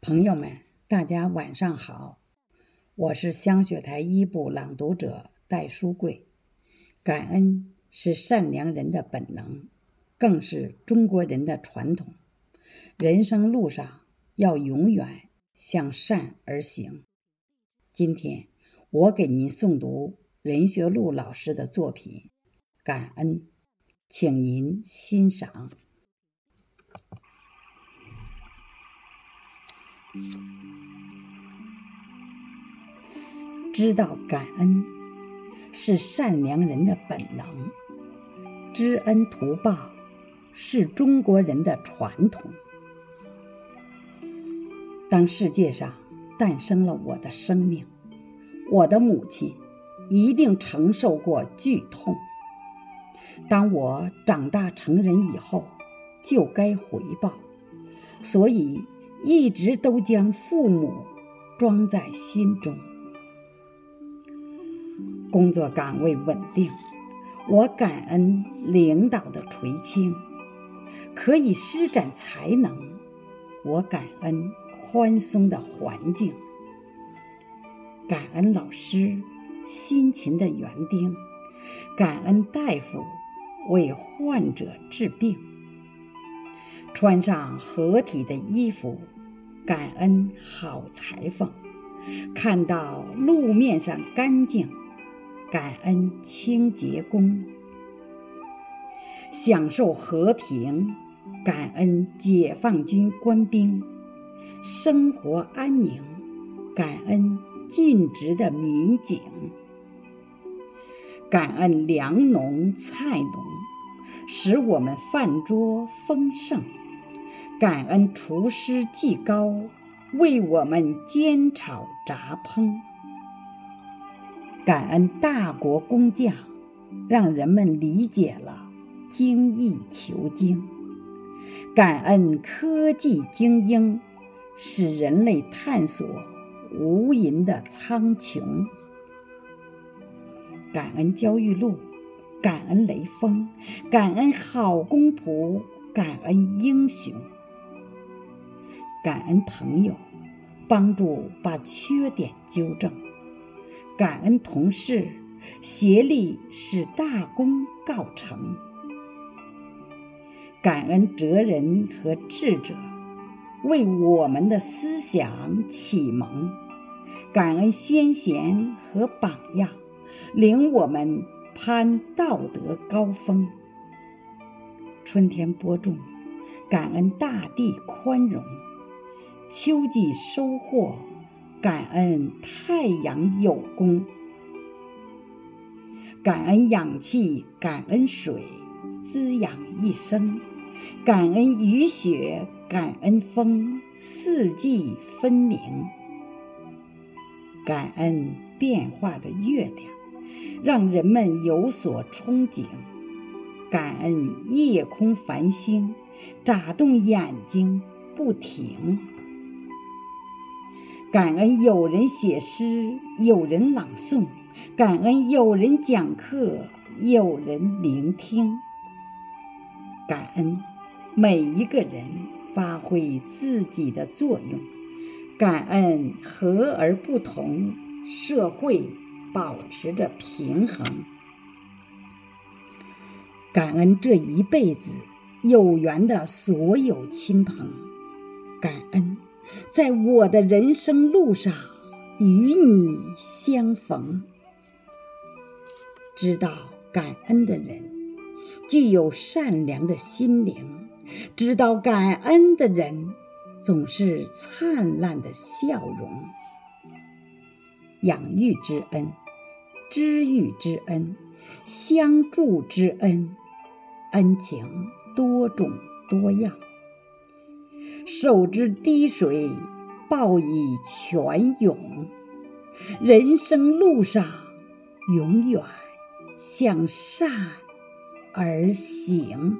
朋友们，大家晚上好，我是香雪台一部朗读者戴书贵。感恩是善良人的本能，更是中国人的传统。人生路上要永远向善而行。今天我给您诵读任学路老师的作品《感恩》，请您欣赏。知道感恩是善良人的本能，知恩图报是中国人的传统。当世界上诞生了我的生命，我的母亲一定承受过剧痛。当我长大成人以后，就该回报，所以。一直都将父母装在心中。工作岗位稳定，我感恩领导的垂青，可以施展才能；我感恩宽松的环境，感恩老师辛勤的园丁，感恩大夫为患者治病。穿上合体的衣服，感恩好裁缝；看到路面上干净，感恩清洁工；享受和平，感恩解放军官兵；生活安宁，感恩尽职的民警；感恩粮农菜农，使我们饭桌丰盛。感恩厨师技高，为我们煎炒炸烹；感恩大国工匠，让人们理解了精益求精；感恩科技精英，使人类探索无垠的苍穹；感恩焦裕禄，感恩雷锋，感恩好公仆，感恩英雄。感恩朋友帮助把缺点纠正，感恩同事协力使大功告成，感恩哲人和智者为我们的思想启蒙，感恩先贤和榜样领我们攀道德高峰。春天播种，感恩大地宽容。秋季收获，感恩太阳有功；感恩氧气，感恩水，滋养一生；感恩雨雪，感恩风，四季分明；感恩变化的月亮，让人们有所憧憬；感恩夜空繁星，眨动眼睛不停。感恩有人写诗，有人朗诵；感恩有人讲课，有人聆听。感恩每一个人发挥自己的作用，感恩和而不同，社会保持着平衡。感恩这一辈子有缘的所有亲朋，感恩。在我的人生路上与你相逢，知道感恩的人具有善良的心灵，知道感恩的人总是灿烂的笑容。养育之恩、知遇之恩、相助之恩，恩情多种多样。受之滴水，报以泉涌。人生路上，永远向善而行。